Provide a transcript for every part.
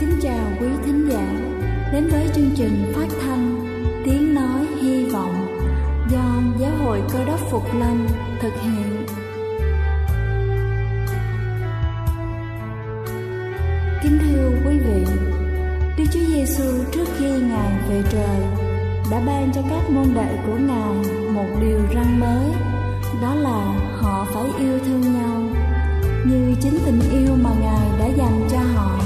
kính chào quý thính giả đến với chương trình phát thanh Tiếng Nói Hy Vọng do Giáo hội Cơ đốc Phục Lâm thực hiện. Kính thưa quý vị, Đức Chúa Giêsu trước khi Ngài về trời đã ban cho các môn đệ của Ngài một điều răn mới, đó là họ phải yêu thương nhau như chính tình yêu mà Ngài đã dành cho họ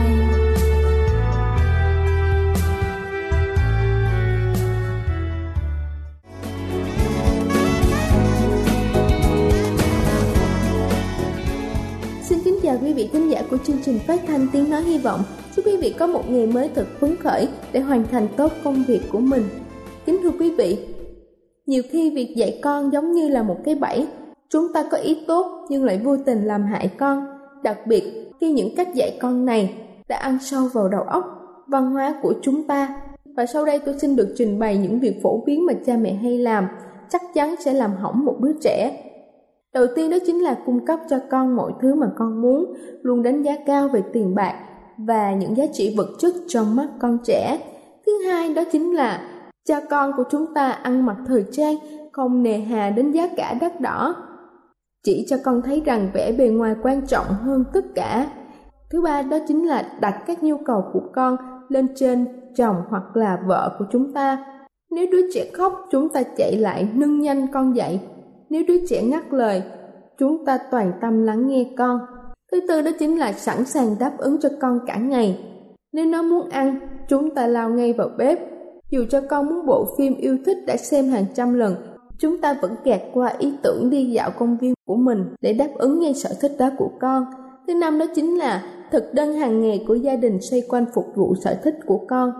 Của chương trình phát thanh tiếng nói hy vọng. Chúc quý vị có một ngày mới thật phấn khởi để hoàn thành tốt công việc của mình. Kính thưa quý vị, nhiều khi việc dạy con giống như là một cái bẫy. Chúng ta có ý tốt nhưng lại vô tình làm hại con. Đặc biệt khi những cách dạy con này đã ăn sâu vào đầu óc, văn hóa của chúng ta. Và sau đây tôi xin được trình bày những việc phổ biến mà cha mẹ hay làm, chắc chắn sẽ làm hỏng một đứa trẻ Đầu tiên đó chính là cung cấp cho con mọi thứ mà con muốn, luôn đánh giá cao về tiền bạc và những giá trị vật chất trong mắt con trẻ. Thứ hai đó chính là cha con của chúng ta ăn mặc thời trang, không nề hà đến giá cả đắt đỏ. Chỉ cho con thấy rằng vẻ bề ngoài quan trọng hơn tất cả. Thứ ba đó chính là đặt các nhu cầu của con lên trên chồng hoặc là vợ của chúng ta. Nếu đứa trẻ khóc, chúng ta chạy lại nâng nhanh con dậy nếu đứa trẻ ngắt lời, chúng ta toàn tâm lắng nghe con. Thứ tư đó chính là sẵn sàng đáp ứng cho con cả ngày. Nếu nó muốn ăn, chúng ta lao ngay vào bếp. Dù cho con muốn bộ phim yêu thích đã xem hàng trăm lần, chúng ta vẫn kẹt qua ý tưởng đi dạo công viên của mình để đáp ứng ngay sở thích đó của con. Thứ năm đó chính là thực đơn hàng ngày của gia đình xoay quanh phục vụ sở thích của con.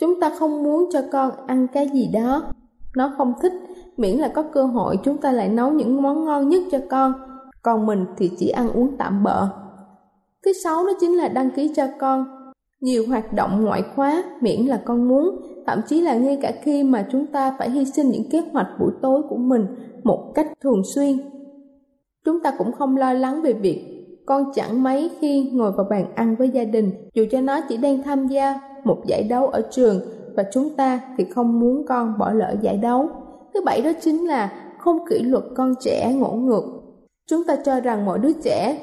Chúng ta không muốn cho con ăn cái gì đó, nó không thích miễn là có cơ hội chúng ta lại nấu những món ngon nhất cho con. Còn mình thì chỉ ăn uống tạm bợ. Thứ sáu đó chính là đăng ký cho con. Nhiều hoạt động ngoại khóa, miễn là con muốn. Thậm chí là ngay cả khi mà chúng ta phải hy sinh những kế hoạch buổi tối của mình một cách thường xuyên. Chúng ta cũng không lo lắng về việc con chẳng mấy khi ngồi vào bàn ăn với gia đình, dù cho nó chỉ đang tham gia một giải đấu ở trường và chúng ta thì không muốn con bỏ lỡ giải đấu. Thứ bảy đó chính là không kỷ luật con trẻ ngỗ ngược. Chúng ta cho rằng mỗi đứa trẻ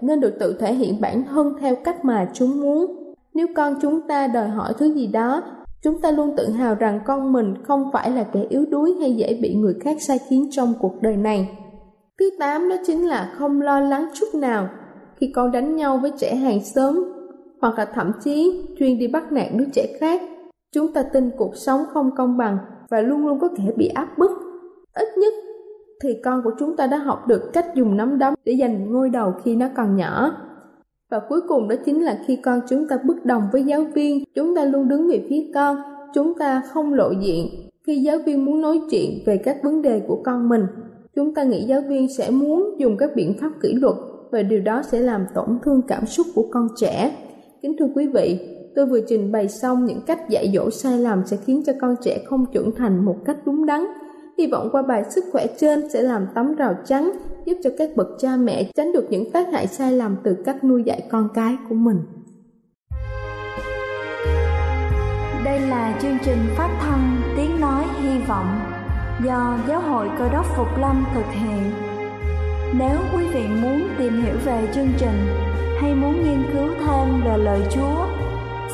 nên được tự thể hiện bản thân theo cách mà chúng muốn. Nếu con chúng ta đòi hỏi thứ gì đó, chúng ta luôn tự hào rằng con mình không phải là kẻ yếu đuối hay dễ bị người khác sai khiến trong cuộc đời này. Thứ tám đó chính là không lo lắng chút nào khi con đánh nhau với trẻ hàng xóm hoặc là thậm chí chuyên đi bắt nạt đứa trẻ khác. Chúng ta tin cuộc sống không công bằng và luôn luôn có thể bị áp bức. Ít nhất thì con của chúng ta đã học được cách dùng nắm đấm để giành ngôi đầu khi nó còn nhỏ. Và cuối cùng đó chính là khi con chúng ta bất đồng với giáo viên, chúng ta luôn đứng về phía con, chúng ta không lộ diện. Khi giáo viên muốn nói chuyện về các vấn đề của con mình, chúng ta nghĩ giáo viên sẽ muốn dùng các biện pháp kỷ luật và điều đó sẽ làm tổn thương cảm xúc của con trẻ. Kính thưa quý vị, tôi vừa trình bày xong những cách dạy dỗ sai lầm sẽ khiến cho con trẻ không trưởng thành một cách đúng đắn. Hy vọng qua bài sức khỏe trên sẽ làm tấm rào trắng giúp cho các bậc cha mẹ tránh được những tác hại sai lầm từ cách nuôi dạy con cái của mình. Đây là chương trình phát thanh Tiếng Nói Hy Vọng do Giáo hội Cơ đốc Phục Lâm thực hiện. Nếu quý vị muốn tìm hiểu về chương trình hay muốn nghiên cứu thêm về lời Chúa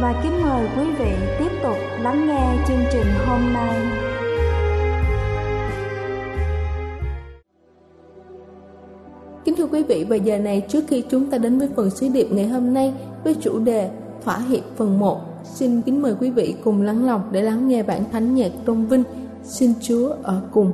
và kính mời quý vị tiếp tục lắng nghe chương trình hôm nay. Kính thưa quý vị, và giờ này trước khi chúng ta đến với phần sứ điệp ngày hôm nay với chủ đề Thỏa hiệp phần 1, xin kính mời quý vị cùng lắng lòng để lắng nghe bản thánh nhạc tôn vinh Xin Chúa ở cùng.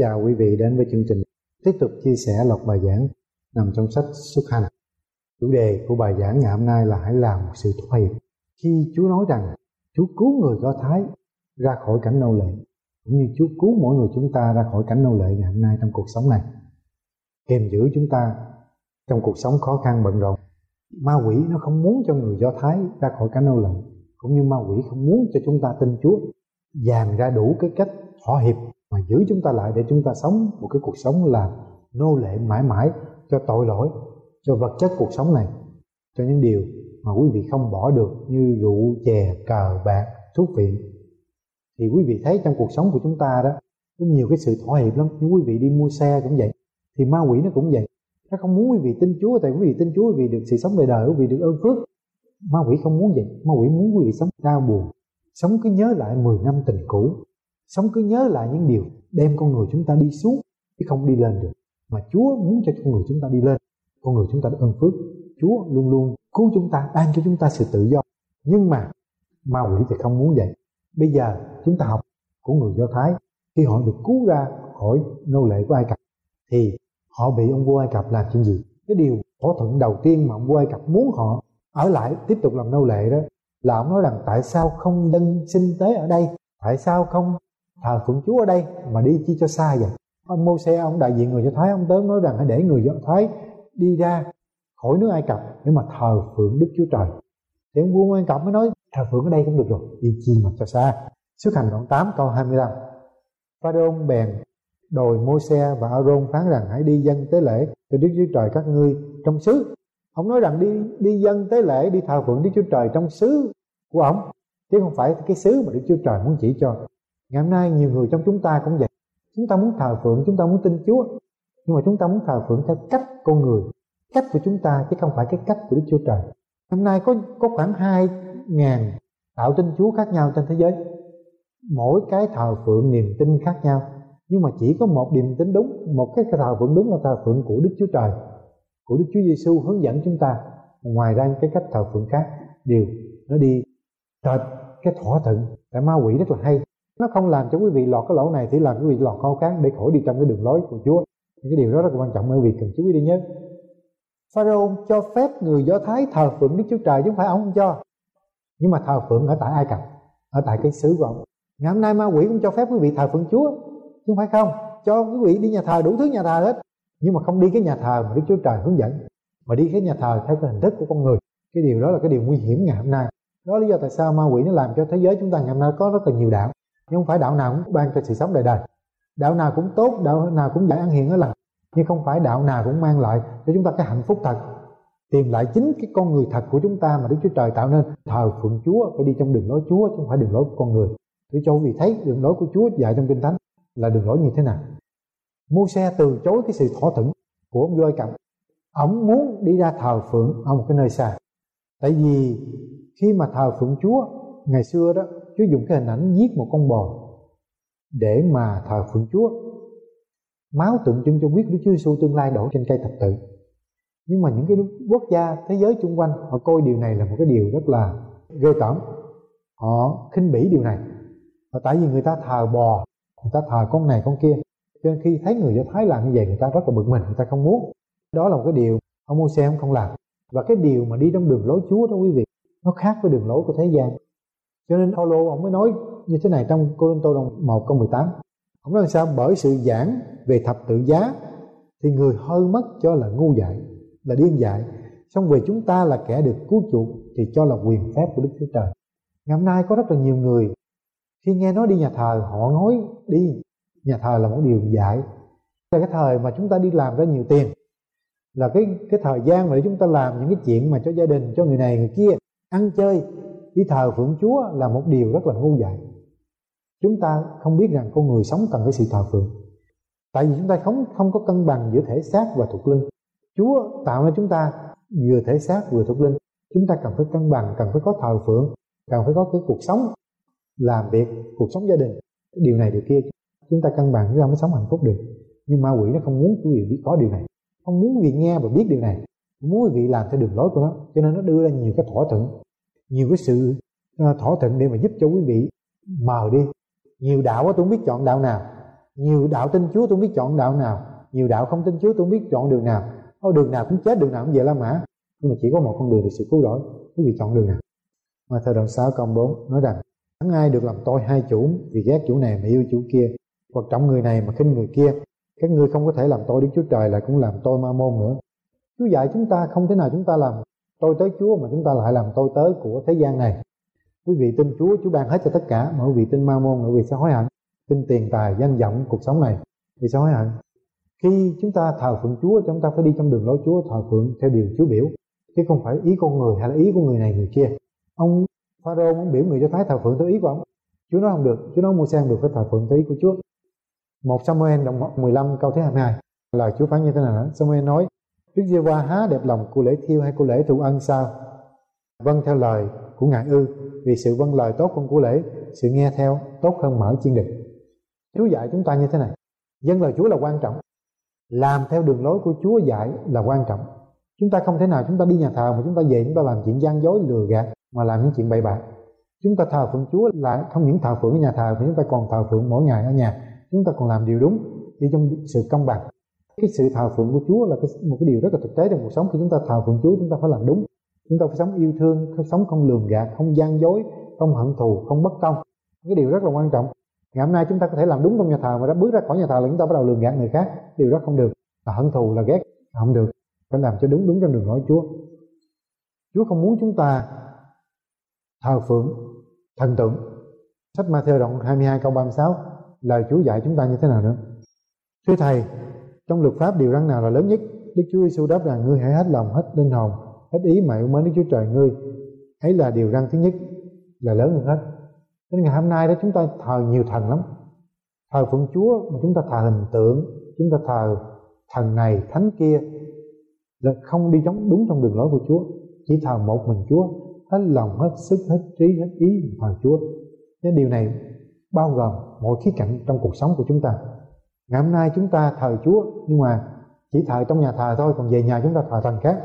Chào quý vị đến với chương trình tiếp tục chia sẻ lọc bài giảng nằm trong sách xuất hành. Chủ đề của bài giảng ngày hôm nay là hãy làm một sự thỏa hiệp. Khi Chúa nói rằng Chúa cứu người Do Thái ra khỏi cảnh nô lệ, cũng như Chúa cứu mỗi người chúng ta ra khỏi cảnh nô lệ ngày hôm nay trong cuộc sống này, kèm giữ chúng ta trong cuộc sống khó khăn, bận rộn, ma quỷ nó không muốn cho người Do Thái ra khỏi cảnh nô lệ, cũng như ma quỷ không muốn cho chúng ta tin Chúa dàn ra đủ cái cách thỏa hiệp mà giữ chúng ta lại để chúng ta sống một cái cuộc sống là nô lệ mãi mãi cho tội lỗi, cho vật chất cuộc sống này, cho những điều mà quý vị không bỏ được như rượu, chè, cờ, bạc, thuốc viện. thì quý vị thấy trong cuộc sống của chúng ta đó, có nhiều cái sự thỏa hiệp lắm. Những quý vị đi mua xe cũng vậy, thì ma quỷ nó cũng vậy. Nó không muốn quý vị tin Chúa, tại quý vị tin Chúa quý vị được sự sống đời đời, quý vị được ơn phước. Ma quỷ không muốn vậy. Ma quỷ muốn quý vị sống đau buồn, sống cứ nhớ lại 10 năm tình cũ sống cứ nhớ lại những điều đem con người chúng ta đi xuống, chứ không đi lên được. Mà Chúa muốn cho con người chúng ta đi lên. Con người chúng ta được ơn phước. Chúa luôn luôn cứu chúng ta, ban cho chúng ta sự tự do. Nhưng mà, ma quỷ thì không muốn vậy. Bây giờ chúng ta học của người Do Thái, khi họ được cứu ra khỏi nô lệ của Ai Cập, thì họ bị ông vua Ai Cập làm chuyện gì? Cái điều thỏa thuận đầu tiên mà ông vua Ai Cập muốn họ ở lại tiếp tục làm nô lệ đó, là ông nói rằng, tại sao không đăng sinh tế ở đây? Tại sao không thờ phượng Chúa ở đây, mà đi chi cho xa vậy? Ông Mô-xe ông đại diện người Do Thái, ông tới nói rằng hãy để người Do Thái đi ra khỏi nước Ai Cập để mà thờ phượng Đức Chúa Trời. Thì ông vua Ai Cập mới nói, thờ phượng ở đây cũng được rồi, đi chi mà cho xa. Xuất hành đoạn 8 câu 25 Pharaoh bèn đòi Mô-xe và Aaron phán rằng hãy đi dân tế lễ cho Đức Chúa Trời các ngươi trong xứ. Ông nói rằng đi đi dân tế lễ, đi thờ phượng Đức Chúa Trời trong xứ của ông, chứ không phải cái xứ mà Đức Chúa Trời muốn chỉ cho ngày hôm nay nhiều người trong chúng ta cũng vậy. Chúng ta muốn thờ phượng, chúng ta muốn tin Chúa. Nhưng mà chúng ta muốn thờ phượng theo cách con người, cách của chúng ta, chứ không phải cái cách của Đức Chúa Trời. Hôm nay có có khoảng hai ngàn đạo tin Chúa khác nhau trên thế giới. Mỗi cái thờ phượng niềm tin khác nhau. Nhưng mà chỉ có một niềm tin đúng, một cái thờ phượng đúng là thờ phượng của Đức Chúa Trời, của Đức Chúa Giêsu hướng dẫn chúng ta. Ngoài ra cái cách thờ phượng khác, đều nó đi trệt cái thỏa thuận. Tại ma quỷ rất là hay nó không làm cho quý vị lọt cái lỗ này thì làm quý vị lọt khó khăn, để khỏi đi trong cái đường lối của Chúa. Những cái điều đó rất là quan trọng quý vị cần chú ý đi nhớ Pharaoh cho phép người Do Thái thờ phượng Đức Chúa Trời chứ không phải ông không cho. Nhưng mà thờ phượng ở tại Ai Cập? Ở tại cái xứ của ông. Ngày hôm nay ma quỷ cũng cho phép quý vị thờ phượng Chúa chứ không phải không. Cho quý vị đi nhà thờ đủ thứ nhà thờ hết. Nhưng mà không đi cái nhà thờ mà Đức Chúa Trời hướng dẫn mà đi cái nhà thờ theo cái hình thức của con người. Cái điều đó là cái điều nguy hiểm ngày hôm nay. Đó là lý do tại sao ma quỷ nó làm cho thế giới chúng ta ngày hôm nay có rất là nhiều đạo nhưng không phải đạo nào cũng ban cho sự sống đời đời. Đạo nào cũng tốt, đạo nào cũng dạy ăn hiền ở lành. Nhưng không phải đạo nào cũng mang lại cho chúng ta cái hạnh phúc thật. Tìm lại chính cái con người thật của chúng ta mà Đức Chúa Trời tạo nên. Thờ phượng Chúa, phải đi trong đường lối Chúa, chứ không phải đường lối của con người. Để cho quý vị thấy đường lối của Chúa dạy trong Kinh Thánh là đường lối như thế nào? Mua xe từ chối cái sự thỏa thuận của ông voi cầm ông muốn đi ra thờ phượng ở một cái nơi xa. Tại vì khi mà thờ phượng Chúa, ngày xưa đó Chúa dùng cái hình ảnh giết một con bò để mà thờ phượng Chúa. Máu tượng trưng cho quyết Đức Chúa Giêsu tương lai đổ trên cây thập tự. Nhưng mà những cái quốc gia thế giới xung quanh, họ coi điều này là một cái điều rất là ghê tởm. Họ khinh bỉ điều này. Và tại vì người ta thờ bò, người ta thờ con này con kia, cho nên khi thấy người do thái làm như vậy, người ta rất là bực mình, người ta không muốn. Đó là một cái điều ông mua xe không làm. Và cái điều mà đi trong đường lối chúa đó quý vị, nó khác với đường lối của thế gian cho nên Paulo ông mới nói như thế này trong Cô Tô đồng 1 câu 18 ông nói sao? Bởi sự giảng về thập tự giá thì người hơi mất cho là ngu dại, là điên dại. Xong về chúng ta là kẻ được cứu chuộc thì cho là quyền phép của Đức Chúa Trời. Ngày hôm nay có rất là nhiều người, khi nghe nói đi nhà thờ, họ nói đi, nhà thờ là một điều dạy là cái thời mà chúng ta đi làm ra nhiều tiền, là cái cái thời gian mà để chúng ta làm những cái chuyện mà cho gia đình, cho người này, người kia ăn chơi đi thờ phượng chúa là một điều rất là ngu dại. Chúng ta không biết rằng con người sống cần cái sự thờ phượng. Tại vì chúng ta không không có cân bằng giữa thể xác và thuộc linh. Chúa tạo ra chúng ta vừa thể xác vừa thuộc linh. Chúng ta cần phải cân bằng, cần phải có thờ phượng, cần phải có cái cuộc sống, làm việc, cuộc sống gia đình. Điều này, điều kia, chúng ta cân bằng, chúng ta mới sống hạnh phúc được. Nhưng ma quỷ nó không muốn quý vị biết có điều này. Không muốn quý vị nghe và biết điều này. Muốn quý vị làm theo đường lối của nó, cho nên nó đưa ra nhiều cái thỏa thuận nhiều cái sự à, thỏa thuận để mà giúp cho quý vị mờ đi. Nhiều đạo tôi không biết chọn đạo nào. Nhiều đạo tin chúa tôi không biết chọn đạo nào. Nhiều đạo không tin chúa tôi không biết chọn đường nào. Ô, đường nào cũng chết đường nào cũng về la mã. Nhưng mà chỉ có một con đường được sự cứu rỗi. Quý vị chọn đường nào? Mà thời đoạn 6 câu 4 nói rằng Chẳng ai được làm tôi hai chủ vì ghét chủ này mà yêu chủ kia. Hoặc trọng người này mà khinh người kia. Các ngươi không có thể làm tôi Đức Chúa Trời lại cũng làm tôi ma môn nữa. Chúa dạy chúng ta không thể nào chúng ta làm tôi tới Chúa mà chúng ta lại làm tôi tới của thế gian này. Quý vị tin Chúa Chúa ban hết cho tất cả. Mà quý vị tin ma môn quý vị sẽ hối hận. Tin tiền tài, danh vọng, cuộc sống này, thì sẽ hối hận. Khi chúng ta thờ phượng Chúa, chúng ta phải đi trong đường lối Chúa, thờ phượng theo điều Chúa biểu. Chứ không phải ý con người hay là ý của người này, người kia. Ông Pharaoh muốn biểu người cho Thái thờ phượng theo ý của ông. Chúa nói không được. Chúa nói mua sang được phải thờ phượng theo ý của Chúa. Một Samuel đồng 15 câu thứ 22 lời Chúa phán như thế nào? Samuel nói Đức giê va há đẹp lòng của lễ thiêu hay của lễ thụ ân sao? Vâng theo lời của ngài ư, vì sự vâng lời tốt hơn của lễ, sự nghe theo tốt hơn mở chiên định. Chúa dạy chúng ta như thế này, dân lời Chúa là quan trọng, làm theo đường lối của Chúa dạy là quan trọng. Chúng ta không thể nào chúng ta đi nhà thờ mà chúng ta về chúng ta làm chuyện gian dối, lừa gạt, mà làm những chuyện bậy bạ. Chúng ta thờ phượng Chúa là không những thờ phượng ở nhà thờ mà chúng ta còn thờ phượng mỗi ngày ở nhà. Chúng ta còn làm điều đúng, đi trong sự công bằng cái sự thờ phượng của Chúa là cái, một cái điều rất là thực tế trong cuộc sống. Khi chúng ta thờ phượng Chúa chúng ta phải làm đúng. Chúng ta phải sống yêu thương phải sống không lường gạt không gian dối không hận thù không bất công. Cái điều rất là quan trọng. Ngày hôm nay chúng ta có thể làm đúng trong nhà thờ mà đã bước ra khỏi nhà thờ là chúng ta bắt đầu lường gạt người khác. Điều đó không được. Là hận thù là ghét không được. Phải làm cho đúng đúng trong đường lối Chúa. Chúa không muốn chúng ta thờ phượng thần tượng. Sách Matthew đoạn 22 câu 36 lời Chúa dạy chúng ta như thế nào nữa? Thưa thầy trong luật pháp, điều răn nào là lớn nhất? Đức Chúa Giêsu đáp rằng, ngươi hãy hết lòng, hết linh hồn, hết ý mà yêu mến Đức Chúa Trời ngươi. Ấy là điều răn thứ nhất, là lớn hơn hết. Nên ngày hôm nay đó, chúng ta thờ nhiều thần lắm. Thờ phượng Chúa mà chúng ta thờ hình tượng, chúng ta thờ thần này, thánh kia, là không đi giống, đúng trong đường lối của Chúa. Chỉ thờ một mình Chúa, hết lòng, hết sức, hết trí, hết ý thờ Chúa. Nên điều này bao gồm mọi khía cạnh trong cuộc sống của chúng ta ngày hôm nay chúng ta thờ Chúa, nhưng mà chỉ thờ trong nhà thờ thôi, còn về nhà chúng ta thờ thần khác.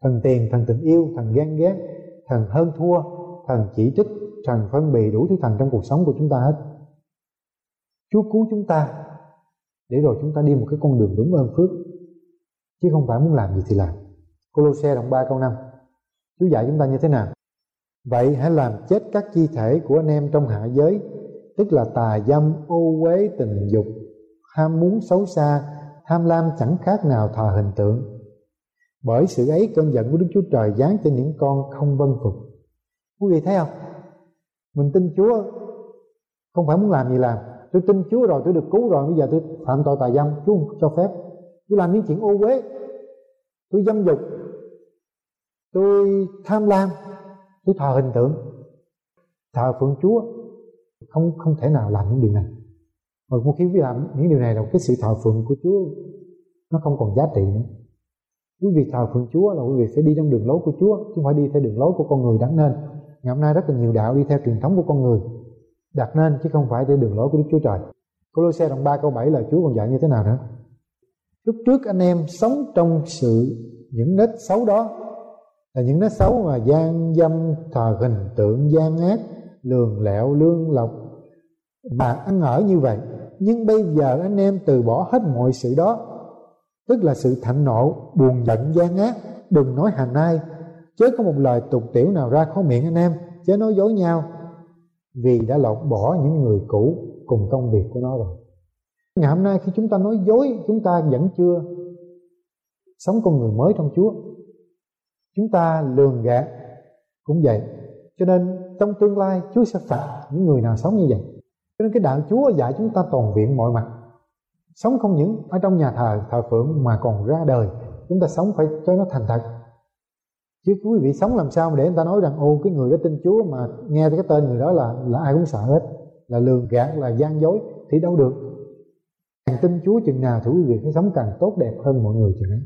Thần tiền, thần tình yêu, thần ghen ghét, thần hơn thua, thần chỉ trích, thần phân bì đủ thứ thần trong cuộc sống của chúng ta hết. Chúa cứu chúng ta, để rồi chúng ta đi một cái con đường đúng ơn phước. Chứ không phải muốn làm gì thì làm. Colosse đoạn 3 câu 5 Chúa dạy chúng ta như thế nào? Vậy hãy làm chết các chi thể của anh em trong hạ giới, tức là tà dâm, ô uế, tình dục ham muốn xấu xa, tham lam chẳng khác nào thờ hình tượng. Bởi sự ấy, cơn giận của Đức Chúa Trời giáng trên những con không vân phục. Quý vị thấy không? Mình tin Chúa, không phải muốn làm gì làm. Tôi tin Chúa rồi, tôi được cứu rồi, bây giờ tôi phạm tội tà dâm, Chúa không cho phép. Tôi làm những chuyện ô uế. Tôi dâm dục. Tôi tham lam. Tôi thờ hình tượng. Thờ phượng Chúa. Không không thể nào làm những điều này mà một khi quý làm những điều này là cái sự thờ phượng của Chúa. Nó không còn giá trị nữa. Quý vị thờ phượng Chúa là quý vị phải đi trong đường lối của Chúa, chứ không phải đi theo đường lối của con người Đáng nên. Ngày hôm nay rất là nhiều đạo đi theo truyền thống của con người đặt nên, chứ không phải theo đường lối của Đức Chúa Trời. Colossae đoạn 3 câu 7 là Chúa còn dạy như thế nào nữa? Lúc trước anh em sống trong sự, những nết xấu đó, là những nết xấu mà gian dâm, thờ hình tượng, gian ác, lường lẹo, lương lộc. Mà ăn ở như vậy nhưng bây giờ anh em từ bỏ hết mọi sự đó, tức là sự thạnh nộ, buồn giận, gian ác, đừng nói hành ai. Chớ có một lời tục tiểu nào ra khó miệng anh em, chớ nói dối nhau. Vì đã lột bỏ những người cũ cùng công việc của nó rồi. Ngày hôm nay khi chúng ta nói dối, chúng ta vẫn chưa sống con người mới trong Chúa. Chúng ta lường gạt cũng vậy. Cho nên trong tương lai Chúa sẽ phạt những người nào sống như vậy cho nên cái đạo Chúa dạy chúng ta toàn viện mọi mặt. Sống không những ở trong nhà thờ thờ phượng mà còn ra đời. Chúng ta sống phải cho nó thành thật. Chứ quý vị sống làm sao mà để người ta nói rằng, ô, cái người đó tin Chúa mà nghe cái tên người đó là là ai cũng sợ hết. Là lường gạt, là gian dối, thì đâu được. Càng tin Chúa chừng nào thì quý vị phải sống càng tốt đẹp hơn mọi người chừng ấy.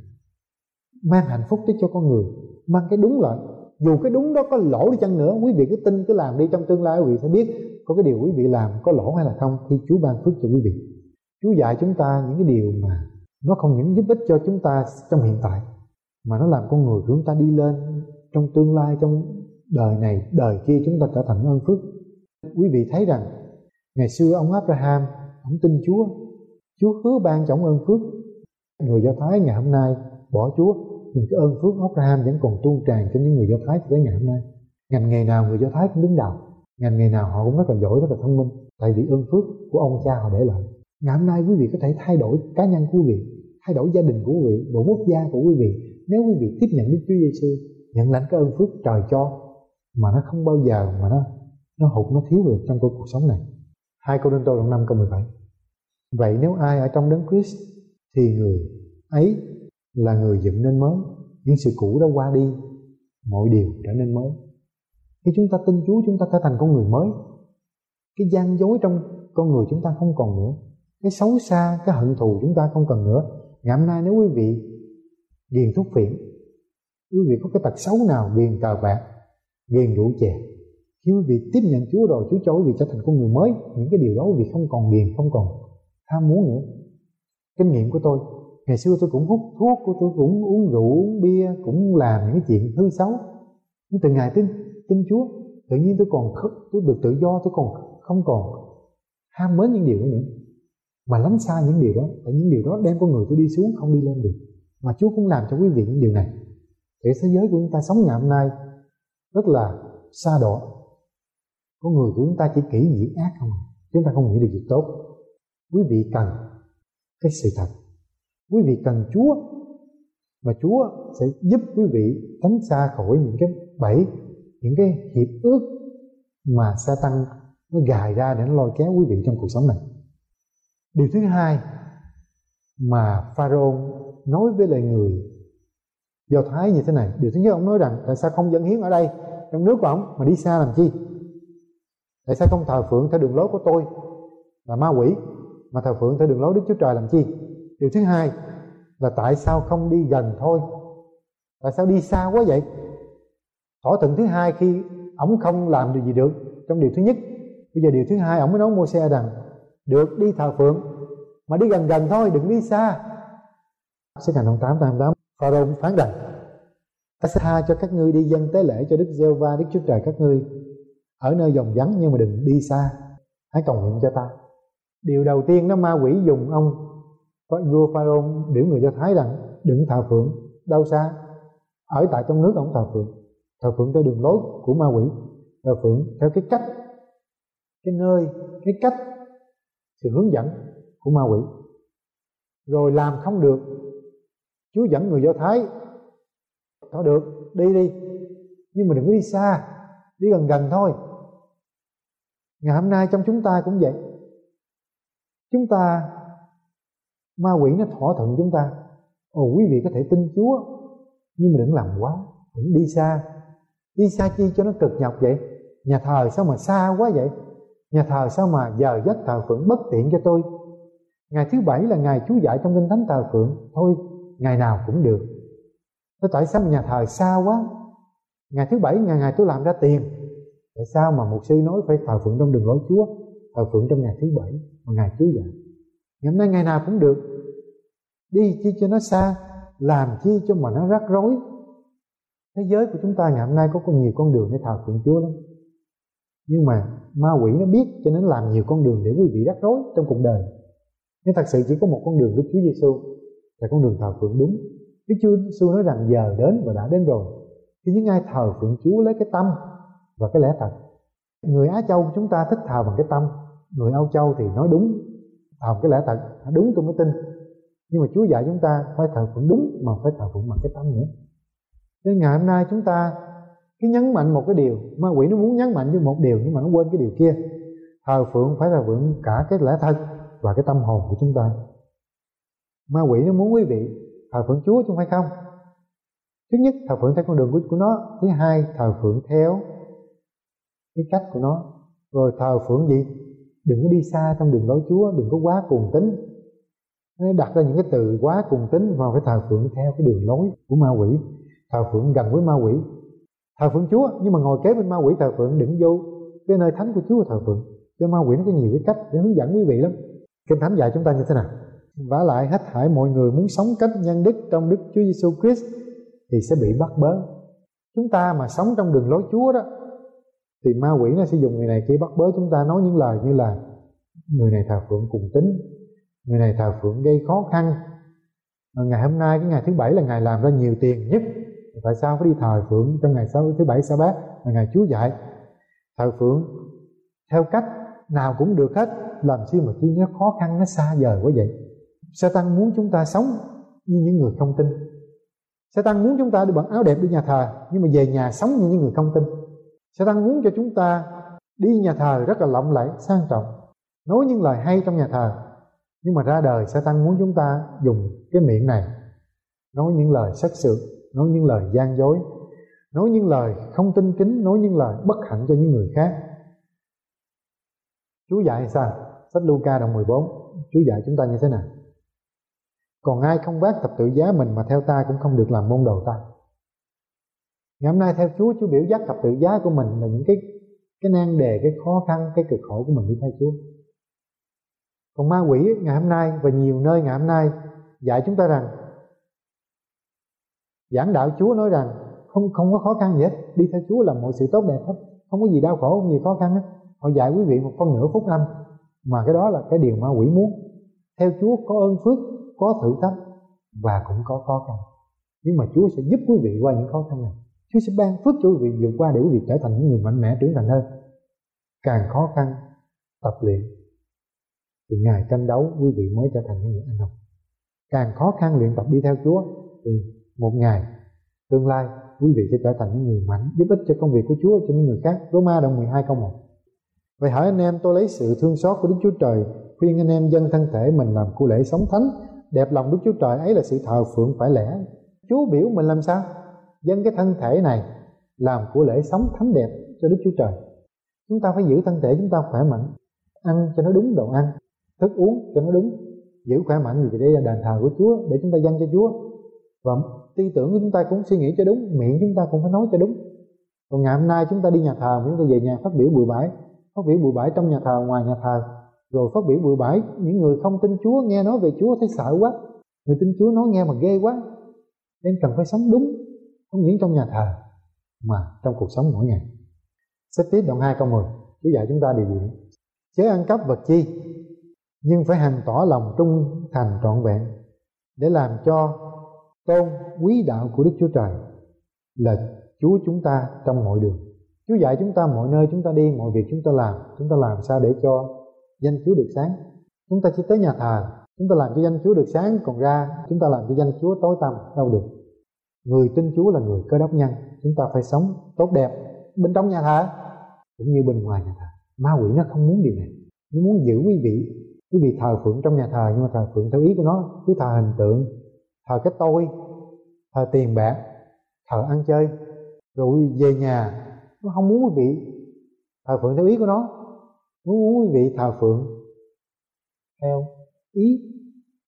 Mang hạnh phúc tới cho con người. Mang cái đúng lại dù cái đúng đó có lỗ đi chăng nữa, quý vị cứ tin, cứ làm đi, trong tương lai quý vị sẽ biết có cái điều quý vị làm có lỗ hay là không khi Chúa ban phước cho quý vị. Chúa dạy chúng ta những cái điều mà nó không những giúp ích cho chúng ta trong hiện tại, mà nó làm con người của chúng ta đi lên trong tương lai, trong đời này, đời kia chúng ta trở thành ơn phước. Quý vị thấy rằng, ngày xưa ông Abraham, ông tin Chúa Chúa hứa ban cho ông ơn phước. Người Do Thái ngày hôm nay bỏ Chúa, nhưng cái ơn phước Abraham vẫn còn tuôn tràn cho những người Do Thái cho tới ngày hôm nay. Ngành nghề nào người Do Thái cũng đứng đầu ngành nghề nào họ cũng rất là giỏi, rất là thông minh. Tại vì ơn phước của ông cha họ để lại. Ngày hôm nay quý vị có thể thay đổi cá nhân của quý vị, thay đổi gia đình của quý vị bộ quốc gia của quý vị. Nếu quý vị tiếp nhận Đức Chúa Giêsu nhận lãnh cái ơn phước trời cho, mà nó không bao giờ mà nó nó hụt, nó thiếu được trong cuộc sống này. Hai câu đơn tô đoạn năm câu 17 vậy nếu ai ở trong đấng Christ, thì người ấy là người dựng nên mới. Những sự cũ đã qua đi, mọi điều trở nên mới khi chúng ta tin Chúa, chúng ta trở thành con người mới. Cái gian dối trong con người chúng ta không còn nữa. Cái xấu xa, cái hận thù chúng ta không cần nữa. Ngày hôm nay nếu quý vị ghiền thuốc phiện, quý vị có cái tật xấu nào, ghiền cờ bạc ghiền rượu chè. Khi quý vị tiếp nhận Chúa rồi, Chúa cho quý vị trở thành con người mới, những cái điều đó quý vị không còn ghiền, không còn tham muốn nữa. Kinh nghiệm của tôi, ngày xưa tôi cũng hút thuốc của tôi cũng uống rượu, uống bia, cũng làm những cái chuyện hư xấu. Nhưng từ ngày tin tin Chúa, tự nhiên tôi còn tôi được tự do, tôi còn không còn ham mến những điều đó nữa. Mà lánh xa những điều đó, tại những điều đó đem con người tôi đi xuống, không đi lên được. Mà Chúa cũng làm cho quý vị những điều này. Để thế giới của chúng ta sống ngày hôm nay rất là xa đỏ. Con người của chúng ta chỉ kỹ nghĩ ác không à. chúng ta không nghĩ được việc tốt. Quý vị cần cái sự thật. Quý vị cần Chúa. Và Chúa sẽ giúp quý vị tránh xa khỏi những cái bẫy những cái hiệp ước mà sa tăng nó gài ra để nó lôi kéo quý vị trong cuộc sống này. Điều thứ hai mà Pharaoh nói với lại người Do Thái như thế này, điều thứ nhất ông nói rằng, tại sao không dẫn hiến ở đây? Trong nước của ông, mà đi xa làm chi? Tại sao không thờ phượng theo đường lối của tôi là ma quỷ, mà thờ phượng theo đường lối Đức Chúa Trời làm chi? Điều thứ hai là tại sao không đi gần thôi? Tại sao đi xa quá vậy? Thỏa thuận thứ hai khi ông không làm được gì được trong điều thứ nhất. Bây giờ điều thứ hai ông mới nói mua xe rằng, được đi thờ phượng, mà đi gần gần thôi, đừng đi xa. Sách hành 8 tám Pharaoh phán rằng, ta sẽ tha cho các ngươi đi dân tế lễ cho Đức giê va Đức Chúa Trời các ngươi. Ở nơi dòng vắng nhưng mà đừng đi xa. Hãy cầu nguyện cho ta. Điều đầu tiên nó ma quỷ dùng ông vua Pharaoh biểu người Do Thái rằng, đừng thờ phượng, đâu xa. Ở tại trong nước ông thờ phượng thờ phượng theo đường lối của ma quỷ. Thờ phượng theo cái cách, cái nơi, cái cách, sự hướng dẫn của ma quỷ. Rồi làm không được, Chúa dẫn người Do Thái. Thôi được, đi đi. Nhưng mà đừng có đi xa, Đi gần gần thôi. Ngày hôm nay trong chúng ta cũng vậy. Chúng ta, Ma quỷ nó thỏa thuận chúng ta. Ồ, quý vị có thể tin Chúa, Nhưng mà đừng làm quá, Đừng đi xa. Đi xa chi cho nó cực nhọc vậy? Nhà thờ sao mà xa quá vậy? Nhà thờ sao mà giờ giấc thờ phượng bất tiện cho tôi? Ngày thứ bảy là ngày Chúa dạy trong Kinh Thánh thờ phượng. Thôi, ngày nào cũng được. Tôi tại sao nhà thờ xa quá? Ngày thứ bảy, ngày ngày tôi làm ra tiền. Tại sao mà một sư nói phải thờ phượng trong đường lối Chúa, Thờ phượng trong ngày thứ bảy Mà ngày chú dạy? Ngày hôm nay ngày nào cũng được. Đi chi cho nó xa, Làm chi cho mà nó rắc rối? Thế giới của chúng ta ngày hôm nay có nhiều con đường để thờ phượng Chúa lắm. Nhưng mà ma quỷ nó biết cho nên làm nhiều con đường để quý vị rắc rối trong cuộc đời. Nhưng thật sự chỉ có một con đường với Chúa Giêsu là con đường thờ phượng đúng. Đức Chúa Giêsu nói rằng giờ đến và đã đến rồi. Khi những ai thờ phượng Chúa lấy cái tâm và cái lẽ thật. Người Á Châu chúng ta thích thờ bằng cái tâm. Người Âu Châu thì nói đúng, thờ cái lẽ thật. Đúng tôi mới tin. Nhưng mà Chúa dạy chúng ta phải thờ phượng đúng mà phải thờ phượng bằng cái tâm nữa nên ngày hôm nay chúng ta cứ nhấn mạnh một cái điều. Ma quỷ nó muốn nhấn mạnh với một điều nhưng mà nó quên cái điều kia. Thờ phượng phải thờ phượng cả cái lẽ thân và cái tâm hồn của chúng ta. Ma quỷ nó muốn quý vị thờ phượng Chúa chứ không phải không? Thứ nhất thờ phượng theo con đường của, của nó. Thứ hai thờ phượng theo cái cách của nó. Rồi thờ phượng gì? Đừng có đi xa trong đường lối Chúa đừng có quá cuồng tính nó đặt ra những cái từ quá cuồng tính vào cái thờ phượng theo cái đường lối của ma quỷ thờ phượng gần với ma quỷ thờ phượng Chúa nhưng mà ngồi kế bên ma quỷ thờ phượng đừng vô cái nơi thánh của Chúa thờ phượng cho ma quỷ nó có nhiều cái cách để hướng dẫn quý vị lắm kinh thánh dạy chúng ta như thế nào vả lại hết thảy mọi người muốn sống cách nhân đức trong Đức Chúa Giêsu Christ thì sẽ bị bắt bớ. Chúng ta mà sống trong đường lối Chúa đó thì ma quỷ nó sẽ dùng người này kia bắt bớ chúng ta nói những lời như là người này thờ phượng cùng tính, người này thờ phượng gây khó khăn. Ngày hôm nay cái ngày thứ bảy là ngày làm ra nhiều tiền nhất. Tại sao phải đi thờ phượng trong ngày sáu thứ bảy sa bát là ngày Chúa dạy? Thờ phượng theo cách nào cũng được hết làm chi mà khi nó khó khăn nó xa vời quá vậy? Sa tăng muốn chúng ta sống như những người không tin. Sa tăng muốn chúng ta đi bằng áo đẹp đi nhà thờ Nhưng mà về nhà sống như những người không tin. Sa tăng muốn cho chúng ta đi nhà thờ rất là lộng lẫy, sang trọng Nói những lời hay trong nhà thờ. Nhưng mà ra đời sa tăng muốn chúng ta dùng cái miệng này Nói những lời sắc sự Nói những lời gian dối. Nói những lời không tin kính. Nói những lời bất hạnh cho những người khác. Chúa dạy sao? Sách Luca đồng 14 Chúa dạy chúng ta như thế nào? còn ai không vác thập tự giá mình mà theo ta cũng không được làm môn đồ ta. Ngày hôm nay theo Chúa Chúa biểu giác thập tự giá của mình là những cái cái nan đề, cái khó khăn, cái cực khổ của mình đi theo Chúa. Còn ma quỷ ngày hôm nay và nhiều nơi ngày hôm nay dạy chúng ta rằng giảng đạo Chúa nói rằng, không không có khó khăn gì hết. Đi theo Chúa là mọi sự tốt đẹp hết. Không có gì đau khổ, không gì khó khăn hết. Họ dạy quý vị một con nửa phút âm. Mà cái đó là cái điều ma quỷ muốn. Theo Chúa có ơn phước, có thử thách và cũng có khó khăn. Nhưng mà Chúa sẽ giúp quý vị qua những khó khăn này. Chúa sẽ ban phước cho quý vị, vượt qua để quý vị trở thành những người mạnh mẽ, trưởng thành hơn. Càng khó khăn, tập luyện, thì ngày tranh đấu, quý vị mới trở thành những người anh hùng. Càng khó khăn luyện tập đi theo Chúa, thì một ngày, tương lai quý vị sẽ trở thành những người mạnh, giúp ích cho công việc của Chúa, cho những người khác. Roma đoạn 12 câu 1 Vậy hỏi anh em, tôi lấy sự thương xót của Đức Chúa Trời, khuyên anh em dân thân thể mình làm của lễ sống thánh. Đẹp lòng Đức Chúa Trời ấy là sự thờ phượng phải lẽ. Chúa biểu mình làm sao? Dân cái thân thể này làm của lễ sống thánh đẹp cho Đức Chúa Trời. Chúng ta phải giữ thân thể chúng ta khỏe mạnh, ăn cho nó đúng đồ ăn, thức uống cho nó đúng, giữ khỏe mạnh vì đây là đền thờ của Chúa để chúng ta dâng cho Chúa. Và tư tưởng của chúng ta cũng suy nghĩ cho đúng, miệng chúng ta cũng phải nói cho đúng. Còn ngày hôm nay chúng ta đi nhà thờ, chúng ta về nhà phát biểu bừa bãi, phát biểu bừa bãi trong nhà thờ, ngoài nhà thờ. Rồi phát biểu bừa bãi, những người không tin Chúa, nghe nói về Chúa thấy sợ quá. Người tin Chúa nói nghe mà ghê quá. Nên cần phải sống đúng, không những trong nhà thờ, mà trong cuộc sống mỗi ngày. Sách tiếp đoạn 2 câu 10 Chúa dạy chúng ta điều gì? Chớ ăn cắp vật chi, Nhưng phải hành tỏ lòng trung thành trọn vẹn, Để làm cho tôn, quý đạo của Đức Chúa Trời, Là Chúa chúng ta trong mọi đường. Chúa dạy chúng ta mọi nơi, chúng ta đi, Mọi việc chúng ta làm, Chúng ta làm sao để cho danh Chúa được sáng. Chúng ta chỉ tới nhà thờ, Chúng ta làm cho danh Chúa được sáng, Còn ra, chúng ta làm cho danh Chúa tối tăm, Đâu được. Người tin Chúa là người cơ đốc nhân, Chúng ta phải sống tốt đẹp Bên trong nhà thờ, cũng như bên ngoài nhà thờ. Ma quỷ nó không muốn điều này. Nó muốn giữ quý vị quý vị thờ phượng trong nhà thờ, nhưng mà thờ phượng theo ý của nó, cứ thờ hình tượng thờ cái tôi, thờ tiền bạc, thờ ăn chơi, rồi về nhà. Nó không muốn quý vị thờ phượng theo ý của nó. Nó muốn quý vị thờ phượng theo ý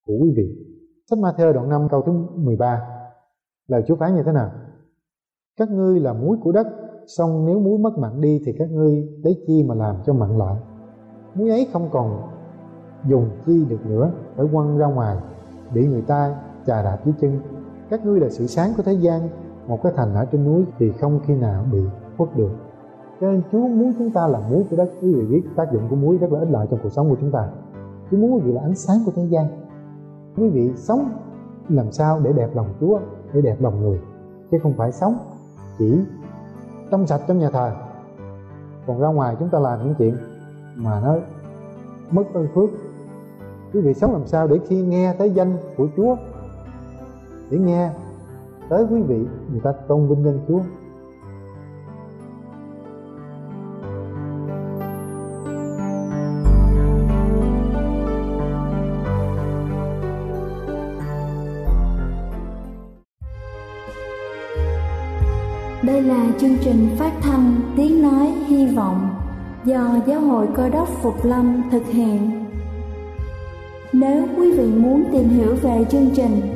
của quý vị. Sách Ma Thơ đoạn 5 câu thứ 13 lời Chúa phán như thế nào? Các ngươi là muối của đất xong nếu muối mất mặn đi thì các ngươi lấy chi mà làm cho mặn lại? Muối ấy không còn dùng chi được nữa phải quăng ra ngoài bị người ta chà đạp dưới chân. Các ngươi là sự sáng của thế gian, một cái thành ở trên núi thì không khi nào bị khuất được. Cho nên Chúa muốn chúng ta là muối của đất. Quý vị biết tác dụng của muối rất là ích lợi trong cuộc sống của chúng ta. Chúa muốn quý vị là ánh sáng của thế gian. Quý vị sống làm sao để đẹp lòng Chúa, để đẹp lòng người? Chứ không phải sống chỉ trong sạch trong nhà thờ. Còn ra ngoài chúng ta làm những chuyện mà nó mất ơn phước. Quý vị sống làm sao để khi nghe tới danh của Chúa để nghe tới quý vị, người ta tôn vinh danh Chúa Đây là chương trình phát thanh Tiếng Nói Hy Vọng do Giáo hội Cơ đốc Phục Lâm thực hiện. Nếu quý vị muốn tìm hiểu về chương trình